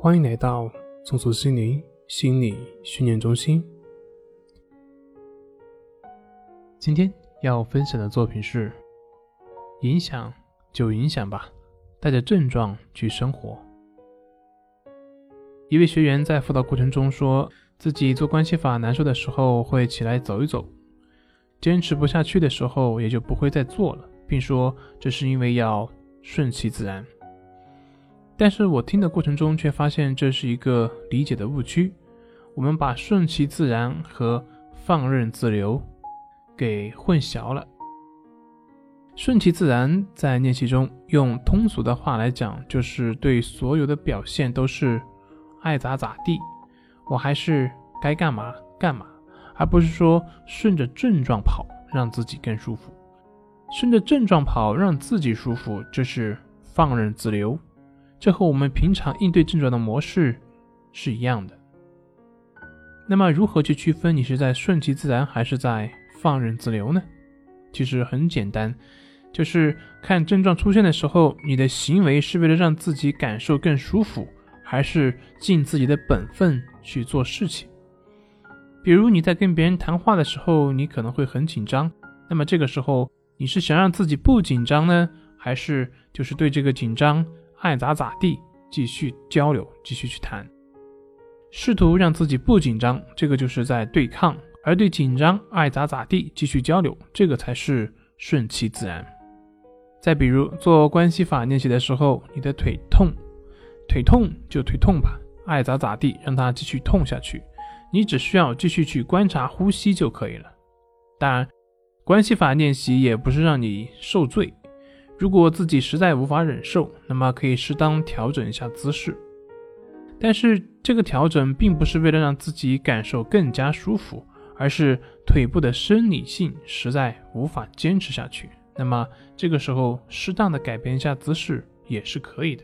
欢迎来到松鼠心灵心理训练中心。今天要分享的作品是：影响就影响吧，带着症状去生活。一位学员在辅导过程中说自己做关系法难受的时候会起来走一走，坚持不下去的时候也就不会再做了，并说这是因为要顺其自然。但是我听的过程中却发现这是一个理解的误区，我们把顺其自然和放任自流给混淆了。顺其自然在练习中用通俗的话来讲，就是对所有的表现都是爱咋咋地，我还是该干嘛干嘛，而不是说顺着症状跑让自己更舒服。顺着症状跑让自己舒服，这是放任自流。这和我们平常应对症状的模式是一样的。那么，如何去区分你是在顺其自然还是在放任自流呢？其实很简单，就是看症状出现的时候，你的行为是为了让自己感受更舒服，还是尽自己的本分去做事情。比如你在跟别人谈话的时候，你可能会很紧张，那么这个时候你是想让自己不紧张呢，还是就是对这个紧张？爱咋咋地，继续交流，继续去谈，试图让自己不紧张，这个就是在对抗；而对紧张，爱咋咋地，继续交流，这个才是顺其自然。再比如做关系法练习的时候，你的腿痛，腿痛就腿痛吧，爱咋咋地，让它继续痛下去，你只需要继续去观察呼吸就可以了。当然，关系法练习也不是让你受罪。如果自己实在无法忍受，那么可以适当调整一下姿势。但是这个调整并不是为了让自己感受更加舒服，而是腿部的生理性实在无法坚持下去。那么这个时候适当的改变一下姿势也是可以的。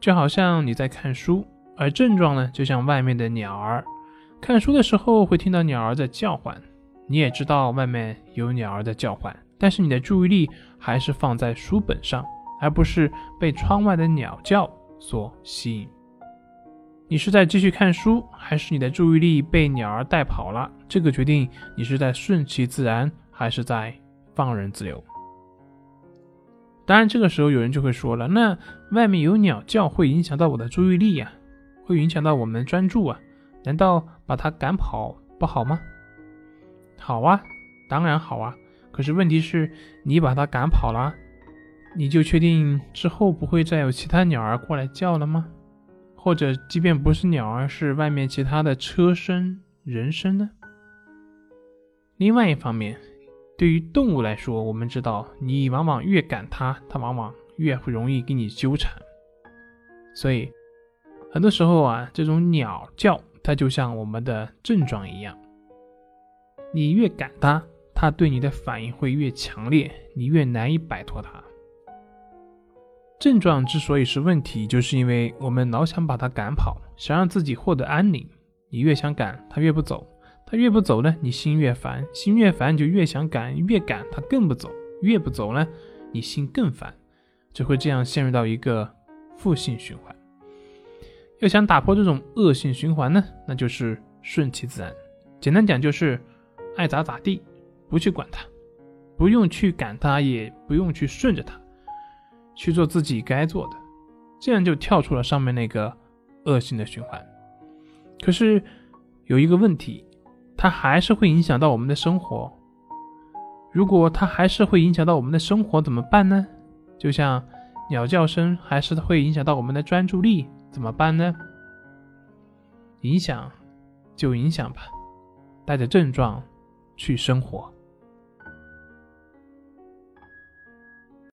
就好像你在看书，而症状呢，就像外面的鸟儿。看书的时候会听到鸟儿在叫唤，你也知道外面有鸟儿在叫唤。但是你的注意力还是放在书本上，而不是被窗外的鸟叫所吸引。你是在继续看书，还是你的注意力被鸟儿带跑了？这个决定你是在顺其自然，还是在放任自流。当然，这个时候有人就会说了：“那外面有鸟叫会影响到我的注意力呀，会影响到我们专注啊？难道把它赶跑不好吗？”好啊，当然好啊。可是问题是，你把它赶跑了，你就确定之后不会再有其他鸟儿过来叫了吗？或者，即便不是鸟儿，是外面其他的车声、人声呢？另外一方面，对于动物来说，我们知道，你往往越赶它，它往往越会容易跟你纠缠。所以，很多时候啊，这种鸟叫，它就像我们的症状一样，你越赶它。他对你的反应会越强烈，你越难以摆脱他。症状之所以是问题，就是因为我们老想把它赶跑，想让自己获得安宁。你越想赶，他越不走；他越不走呢，你心越烦，心越烦就越想赶，越赶他更不走，越不走呢，你心更烦，就会这样陷入到一个负性循环。要想打破这种恶性循环呢，那就是顺其自然。简单讲就是爱咋咋地。不去管它，不用去赶它，也不用去顺着它，去做自己该做的，这样就跳出了上面那个恶性的循环。可是有一个问题，它还是会影响到我们的生活。如果它还是会影响到我们的生活，怎么办呢？就像鸟叫声还是会影响到我们的专注力，怎么办呢？影响就影响吧，带着症状去生活。